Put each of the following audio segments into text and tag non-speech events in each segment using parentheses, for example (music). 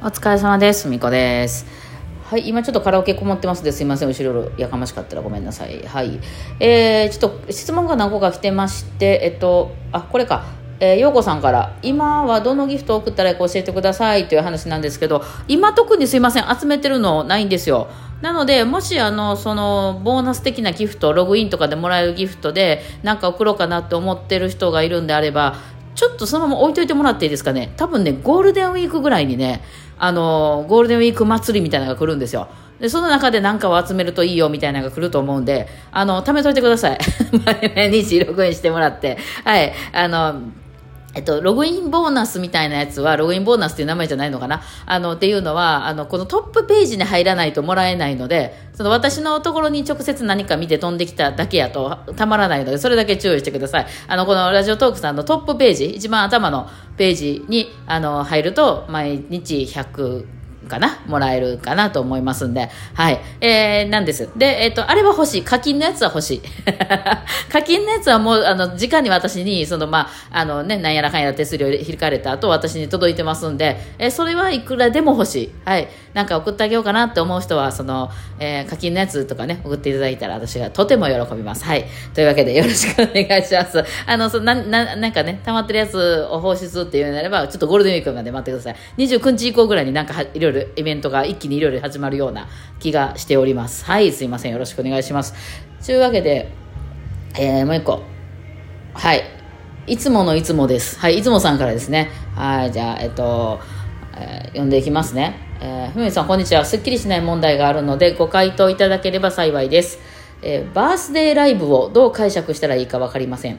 お疲れ様です。みこです。はい、今ちょっとカラオケこもってますですいません。後ろやかましかったらごめんなさい。はい。えー、ちょっと質問が何個か来てまして、えっと、あ、これか。えー、ようこさんから、今はどのギフトを送ったらいいか教えてくださいという話なんですけど、今特にすいません。集めてるのないんですよ。なので、もしあの、その、ボーナス的なギフト、ログインとかでもらえるギフトで、なんか送ろうかなって思ってる人がいるんであれば、ちょっとそのまま置いといてもらっていいですかね。多分ね、ゴールデンウィークぐらいにね、あの、ゴールデンウィーク祭りみたいなのが来るんですよ。で、その中で何かを集めるといいよみたいなのが来ると思うんで、あの、貯めといてください。(laughs) 毎日録音してもらって。はい。あの、えっと、ログインボーナスみたいなやつは、ログインボーナスっていう名前じゃないのかな？あの、っていうのは、あの、このトップページに入らないともらえないので、その私のところに直接何か見て飛んできただけやとたまらないので、それだけ注意してください。あの、このラジオトークさんのトップページ、一番頭のページに、あの、入ると、毎日100、かな？もらえるかなと思いますんで。はい。えー、なんです。で、えっ、と、あれは欲しい。課金のやつは欲しい。(laughs) 課金のやつはもう、あの、直に私に、その、まあ、あのね、なんやらかんやら手数料引かれた後、私に届いてますんで、えーそれはいくらでも欲しい。はい。なんか送ってあげようかなって思う人は、その、えー課金のやつとかね、送っていただいたら、私がとても喜びます。はい。というわけで、よろしくお願いします。あの、そな、な、なんかね、溜まってるやつを放出っていうのであれば、ちょっとゴールデンウィークまで待ってください。29日以降ぐらいになんかいろいろイベントが一気にいろいろ始まるような気がしております。はい、すいません。よろしくお願いします。というわけで、えー、もう一個。はい。いつものいつもです。はい、いつもさんからですね。はい、じゃあ、えっと、えー読んでいきますね。えーふみさん、こんにちは。すっきりしない問題があるので、ご回答いただければ幸いです。えーバースデーライブをどう解釈したらいいかわかりません。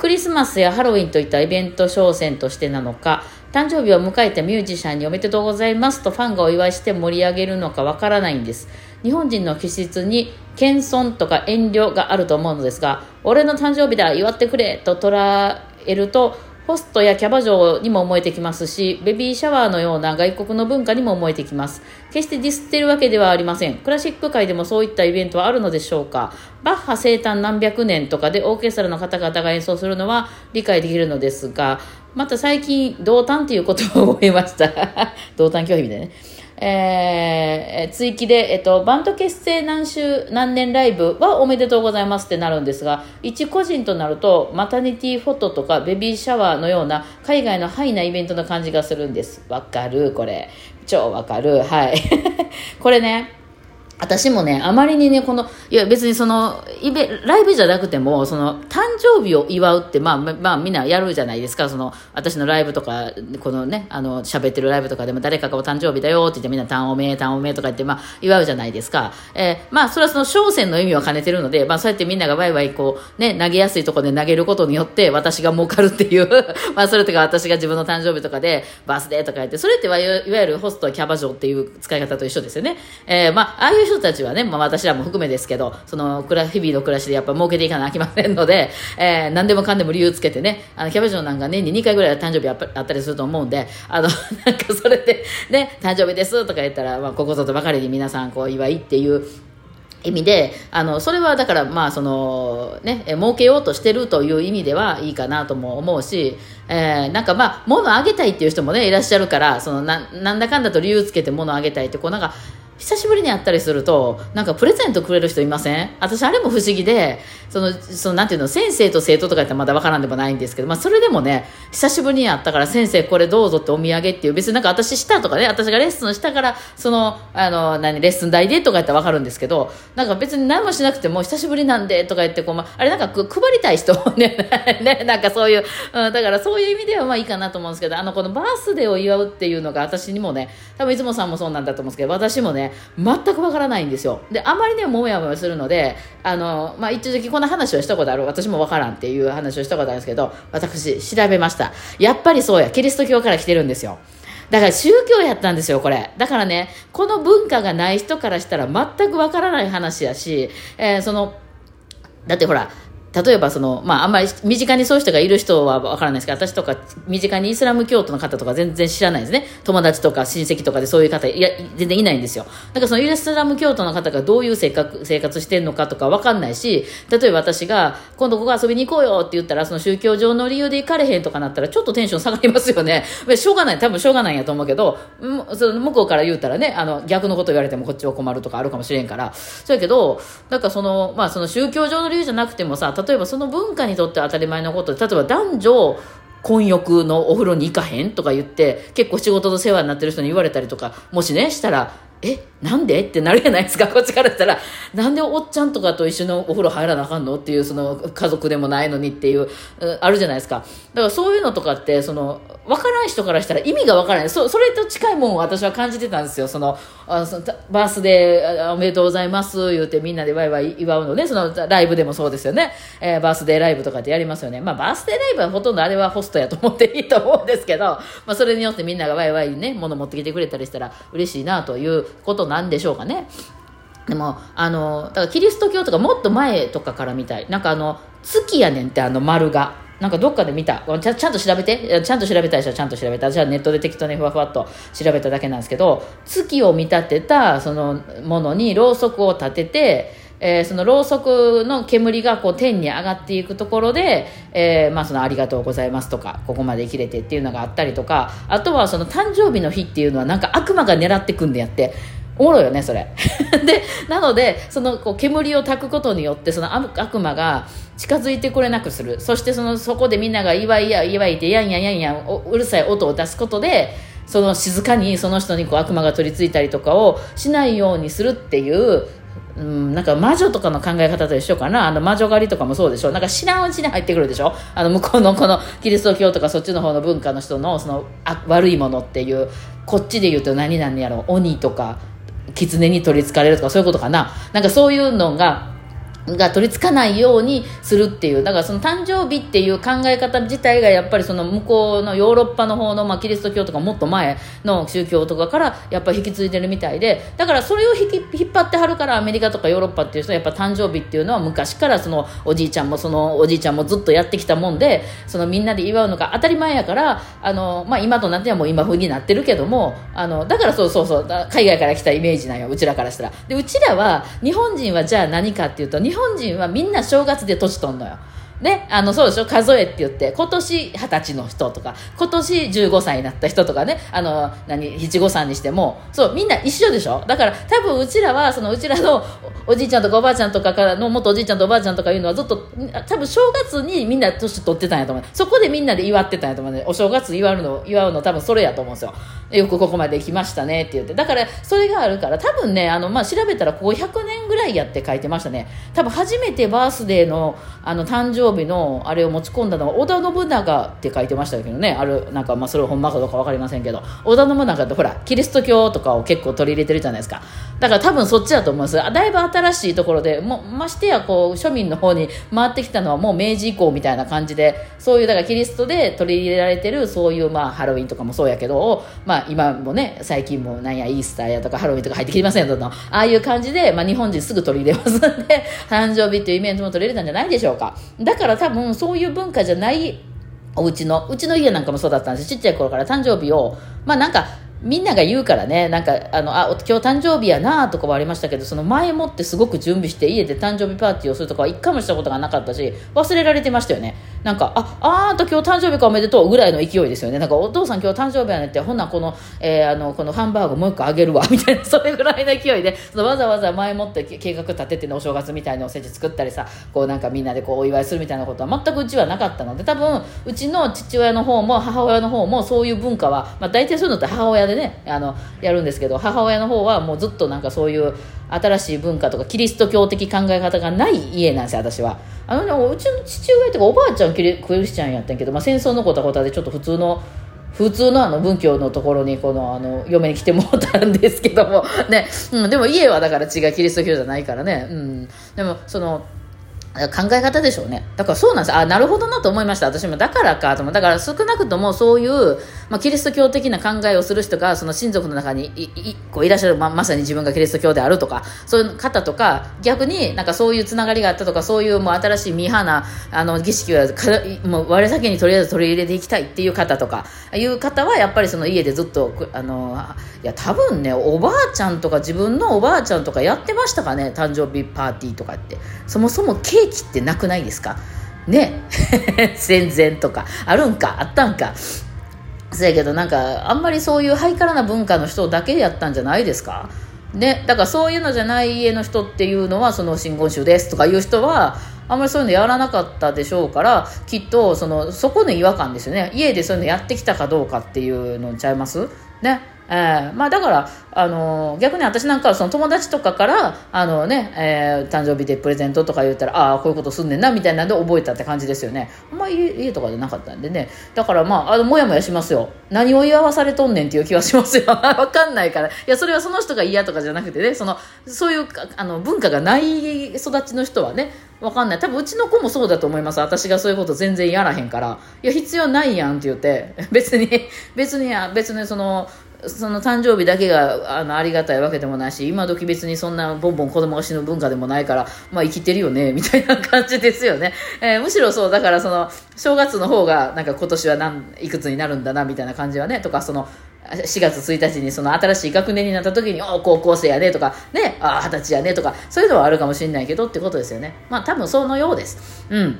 クリスマスやハロウィンといったイベント商戦としてなのか、誕生日を迎えたミュージシャンにおめでとうございますとファンがお祝いして盛り上げるのかわからないんです。日本人の気質に謙遜とか遠慮があると思うのですが、俺の誕生日だ、祝ってくれと捉えると、ホストやキャバ嬢にも思えてきますし、ベビーシャワーのような外国の文化にも思えてきます。決してディスってるわけではありません。クラシック界でもそういったイベントはあるのでしょうかバッハ生誕何百年とかでオーケストラの方々が演奏するのは理解できるのですが、また最近、同担っていう言葉を覚えました。(laughs) 同担拒否でね。えー、追記で、えっと、バンド結成何週何年ライブはおめでとうございますってなるんですが一個人となるとマタニティフォトとかベビーシャワーのような海外のハイなイベントの感じがするんです。わかるこれ。超わかる。はい。(laughs) これね私もね、あまりにね、この、いや別にその、イベ、ライブじゃなくても、その、誕生日を祝うって、まあ、まあ、みんなやるじゃないですか、その、私のライブとか、このね、あの、喋ってるライブとかでも誰かがお誕生日だよって言ってみんな、誕おめ、誕おめとか言って、まあ、祝うじゃないですか。えーまあ、それはその、商戦の意味を兼ねてるので、まあ、そうやってみんながワイワイこう、ね、投げやすいところで投げることによって、私が儲かるっていう、(laughs) まあ、それとか私が自分の誕生日とかで、バースデーとか言って、それっていわゆいわゆるホスト、キャバ嬢っていう使い方と一緒ですよね。えーまあ、ああいう人たちはね、まあ、私らも含めですけど、その、日々の暮らしでやっぱ儲けていかなあきませんので、えー何でもかんでも理由つけてね、あの、キャバ嬢なんか年に2回ぐらい誕生日あったりすると思うんで、あの、(laughs) なんかそれで、ね、誕生日ですとか言ったら、まあ、ここぞとばかりに皆さん、こう、祝いっていう、意味で、あの、それはだから、まあ、その、ね、儲けようとしてるという意味ではいいかなとも思うし、えーなんかまあ、物あげたいっていう人もね、いらっしゃるから、その、な、なんだかんだと理由つけて物あげたいって、こう、なんか、久しぶりに会ったりすると、なんかプレゼントくれる人いません？私、あれも不思議で、その、その、なんていうの、先生と生徒とかやったらまだわからんでもないんですけど、まあ、それでもね、久しぶりに会ったから、先生これどうぞってお土産っていう、別になんか私したとかね、私がレッスンしたから、その、あの、何、レッスン代でとかやったらわかるんですけど、なんか別に何もしなくても、久しぶりなんでとか言って、こう、まあ、あれなんか配りたい人ね、(laughs) ね、なんかそういう、うん、だからそういう意味ではまあいいかなと思うんですけど、あの、このバースデーを祝うっていうのが私にもね、多分いつもさんもそうなんだと思うんですけど、私もね、全くわからないんですよ。で、あまりね、もやもやするので、あの、まあ、一時こんな話をしたことある、私もわからんっていう話をしたことあるんですけど、私、調べました。やっぱりそうや、キリスト教から来てるんですよ。だから宗教やったんですよ、これ。だからね、この文化がない人からしたら全くわからない話やし、えーその、だってほら、例えばその、まあ、あんまり身近にそういう人がいる人はわからないですけど、私とか身近にイスラム教徒の方とか全然知らないですね。友達とか親戚とかでそういう方、いや、全然いないんですよ。だからそのイスラム教徒の方がどういう生活生活してるのかとかわかんないし、例えば私が、今度ここ遊びに行こうよって言ったら、その宗教上の理由で行かれへんとかなったら、ちょっとテンション下がりますよね。(laughs) しょうがない、多分しょうがないんやと思うけど、その向こうから言うたらね、あの、逆のこと言われてもこっちは困るとかあるかもしれんから。そうやけど、なんかその、まあその宗教上の理由じゃなくてもさ、例えばその文化にとって当たり前のこと例えば男女混浴のお風呂に行かへんとか言って結構仕事の世話になってる人に言われたりとかもしねしたらえなんで？ってなるじゃないですか。(laughs) こっちからしたら。なんでおっちゃんとかと一緒のお風呂入らなあかんの？っていうその家族でもないのにっていうあるじゃないですか。だからそういうのとかってその分からん人からしたら意味が分からない。そそれと近いもんを私は感じてたんですよ。そのあそのバースデーおめでとうございます言うてみんなでワイワイ祝うのね。そのライブでもそうですよね、えー、バースデーライブとかってやりますよね。まあバースデーライブはほとんどあれはホストやと思って (laughs) いいと思うんですけど、まあ、それによってみんながワイワイね物持ってきてくれたりしたら嬉しいなということなんでしょうかね。でもあのだからキリスト教とかもっと前とかから見たい。なんかあの月やねんってあの丸が。なんかどっかで見た。ちゃちゃんと調べて。ちゃんと調べたい人はちゃんと調べた。じゃあネットで適当にふわふわっと調べただけなんですけど月を見立てたそのものにろうそくを立ててえー、そのろうそくの煙がこう天に上がっていくところで、えー、まあ、そのありがとうございますとかここまで生きれてっていうのがあったりとかあとはその誕生日の日っていうのはなんか悪魔が狙ってくんでやって。おもろいよねそれ。(laughs) でなのでそのこう煙を焚くことによってその悪魔が近づいてこれなくする。そしてそのそこでみんなが祝いや祝いってやんやんやんやんうるさい音を出すことでその静かにその人にこう悪魔が取り付いたりとかをしないようにするっていううん、なんか魔女とかの考え方と一緒かな。あの魔女狩りとかもそうでしょ。なんか知らんうちに入ってくるでしょ。あの向こうのこのキリスト教とかそっちの方の文化の人のその悪いものっていうこっちで言うと何なんやろ鬼とか狐に取りつかれるとかそういうことかな。なんかそういうのがが取り付かないようにするっていうだからその誕生日っていう考え方自体がやっぱりその向こうのヨーロッパの方の、まあ、キリスト教とかもっと前の宗教とかからやっぱり引き継いでるみたいでだからそれを引き引っ張ってはるからアメリカとかヨーロッパっていう人はやっぱ誕生日っていうのは昔からそのおじいちゃんもそのおじいちゃんもずっとやってきたもんでそのみんなで祝うのが当たり前やからあの、まあ、今となってはもう今風になってるけどもあのだからそうそうそう海外から来たイメージなんようちらからしたら。でうちらは日本人はじゃあ何かっていうと日本人はみんな正月で年取んのよ。ね、あの、そうでしょ？数えって言って、今年二十歳の人とか、今年15歳になった人とかね、あの、何、七五三にしても、そう、みんな一緒でしょ？だから多分うちらは、そのうちらのおじいちゃんとかおばあちゃんとかからの、元おじいちゃんとおばあちゃんとかいうのはずっと、多分正月にみんな年取ってたんやと思う。そこでみんなで祝ってたんやと思うね。お正月祝うの、祝うの多分それやと思うんですよ。よくここまで来ましたねって言って。だから、それがあるから、多分ね、あの、まあ、調べたらここ100年ぐらいやって書いてましたね。多分初めてバースデーの、あの、誕生日の、あれを持ち込んだのは織田信長って書いてましたけどね。あるなんかまあそれはほんまかどうか分かりませんけど。織田信長ってほらキリスト教とかを結構取り入れてるじゃないですか。だから多分そっちだと思うんですだいぶ新しいところでもましてやこう庶民の方に回ってきたのはもう明治以降みたいな感じでそういうだからキリストで取り入れられてるそういうまあハロウィンとかもそうやけど、まあ、今もね最近もなんやイースターやとかハロウィンとか入ってきませんどんどんああいう感じで、まあ、日本人すぐ取り入れますんで誕生日っていうイベントも取り入れたんじゃないでしょうか。だから多分そういう文化じゃないお家のうちの家なんかもそうだったんですちっちゃい頃から。誕生日をまあなんかみんなが言うからね。なんかあのあ今日誕生日やなとかはありましたけどその前もってすごく準備して家で誕生日パーティーをするとかは一回もしたことがなかったし忘れられてましたよね。なんかああーと今日誕生日かおめでとうぐらいの勢いですよね。なんかお父さん今日誕生日やねってほんなこの,、えー、あのこのハンバーグもう一個あげるわ。(laughs) みたいなそれぐらいの勢いでそのわざわざ前もって計画立てて、ね、お正月みたいなおせち作ったりさこうなんかみんなでこうお祝いするみたいなことは全くうちはなかったので多分うちの父親の方も母親の方もそういう文化は、まあ、大体そういうのって母親でねあのやるんですけど母親の方はもうずっとなんかそういう新しい文化とかキリスト教的考え方がない家なんですよ私はあのねうちの父親とかおばあちゃんクリスチャンやったんけど、まあ、戦争のことはことでちょっと普通の普通のあの文教のところにこのあの嫁に来てもらったんですけどもね、うん、でも家はだから違うキリスト教じゃないからね、うん、でもその考え方でしょうね。だからそうなんです。あ、なるほどなと思いました。私もだからかと思。だから少なくともそういうまあ、キリスト教的な考えをする人がその親族の中にいいこういらっしゃる、ままさに自分がキリスト教であるとかそういう方とか逆になんかそういうつながりがあったとかそういうもう新しいミーハーなあの儀式はもう我先にとりあえず取り入れていきたいっていう方とかいう方はやっぱりその家でずっとあのいや多分ねおばあちゃんとか自分のおばあちゃんとかやってましたかね誕生日パーティーとかって。そもそもケーキってなくないですか？ね？(laughs) 戦前とか。あるんか？あったんか？せやけどなんかあんまりそういうハイカラな文化の人だけやったんじゃないですか？ね、だからそういうのじゃない家の人っていうのはその真言宗ですとかいう人はあんまりそういうのやらなかったでしょうからきっとそのそこの違和感ですよね。家でそういうのやってきたかどうかっていうのちゃいます？ね。えー、まあだから、あのー、逆に私なんかはその友達とかから、あのね、えー、誕生日でプレゼントとか言ったら、ああ、こういうことすんねんな、みたいなんで覚えたって感じですよね。あんまり家とかでなかったんでね。だからまあ、あの、もやもやしますよ。何を祝わされとんねんっていう気はしますよ。(laughs) わかんないから。いや、それはその人が嫌とかじゃなくてね、その、そういう、あの、文化がない育ちの人はね、わかんない。多分うちの子もそうだと思います。私がそういうこと全然やらへんから。いや、必要ないやんって言って、別に、別に、別にその、その誕生日だけがあのありがたいわけでもないし今時別にそんなボンボン子供が死ぬ文化でもないからまあ生きてるよねみたいな感じですよね、えー、むしろそうだからその正月の方がなんか今年は何いくつになるんだなみたいな感じはねとかその4月1日にその新しい学年になった時に、お高校生やねとか、ね、ああ二十歳やねとか、そういうのはあるかもしれないけどってことですよね。まあ多分そのようです。うん。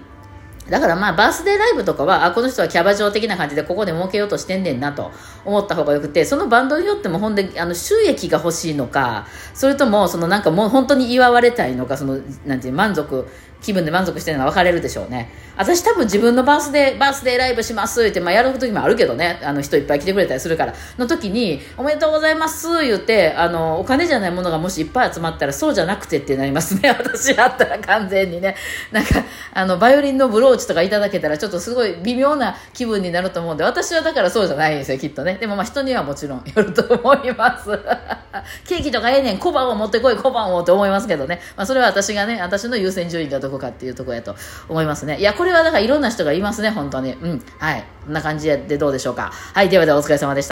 だからまあバースデーライブとかは、あ、この人はキャバ嬢的な感じでここで儲けようとしてんねんなと思った方がよくて、そのバンドによってもほんで、あの、収益が欲しいのか、それとも、そのなんかもう本当に祝われたいのか、その、なんていう、満足気分で満足してるのが分かれるでしょうね。私多分自分のバースデー、バースデーライブしますって、まあやる時もあるけどね、あの人いっぱい来てくれたりするから、の時に、おめでとうございます言って、あの、お金じゃないものがもしいっぱい集まったら、そうじゃなくてってなりますね。(laughs) 私だったら完全にね。なんか、あの、バイオリンのブローチとかいただけたら、ちょっとすごい微妙な気分になると思うんで、私はだからそうじゃないんですよ、きっとね。でもまあ人にはもちろん (laughs) よると思います。(laughs) ケーキとかええねん、小判を持ってこい、小判をって思いますけどね。まあそれは私がね、私の優先順位がどこかっていうところやと思いますね。いや、これはだからいろんな人がいますね、本当に。うん。はい。こんな感じでどうでしょうか。はい。ではではお疲れ様でした。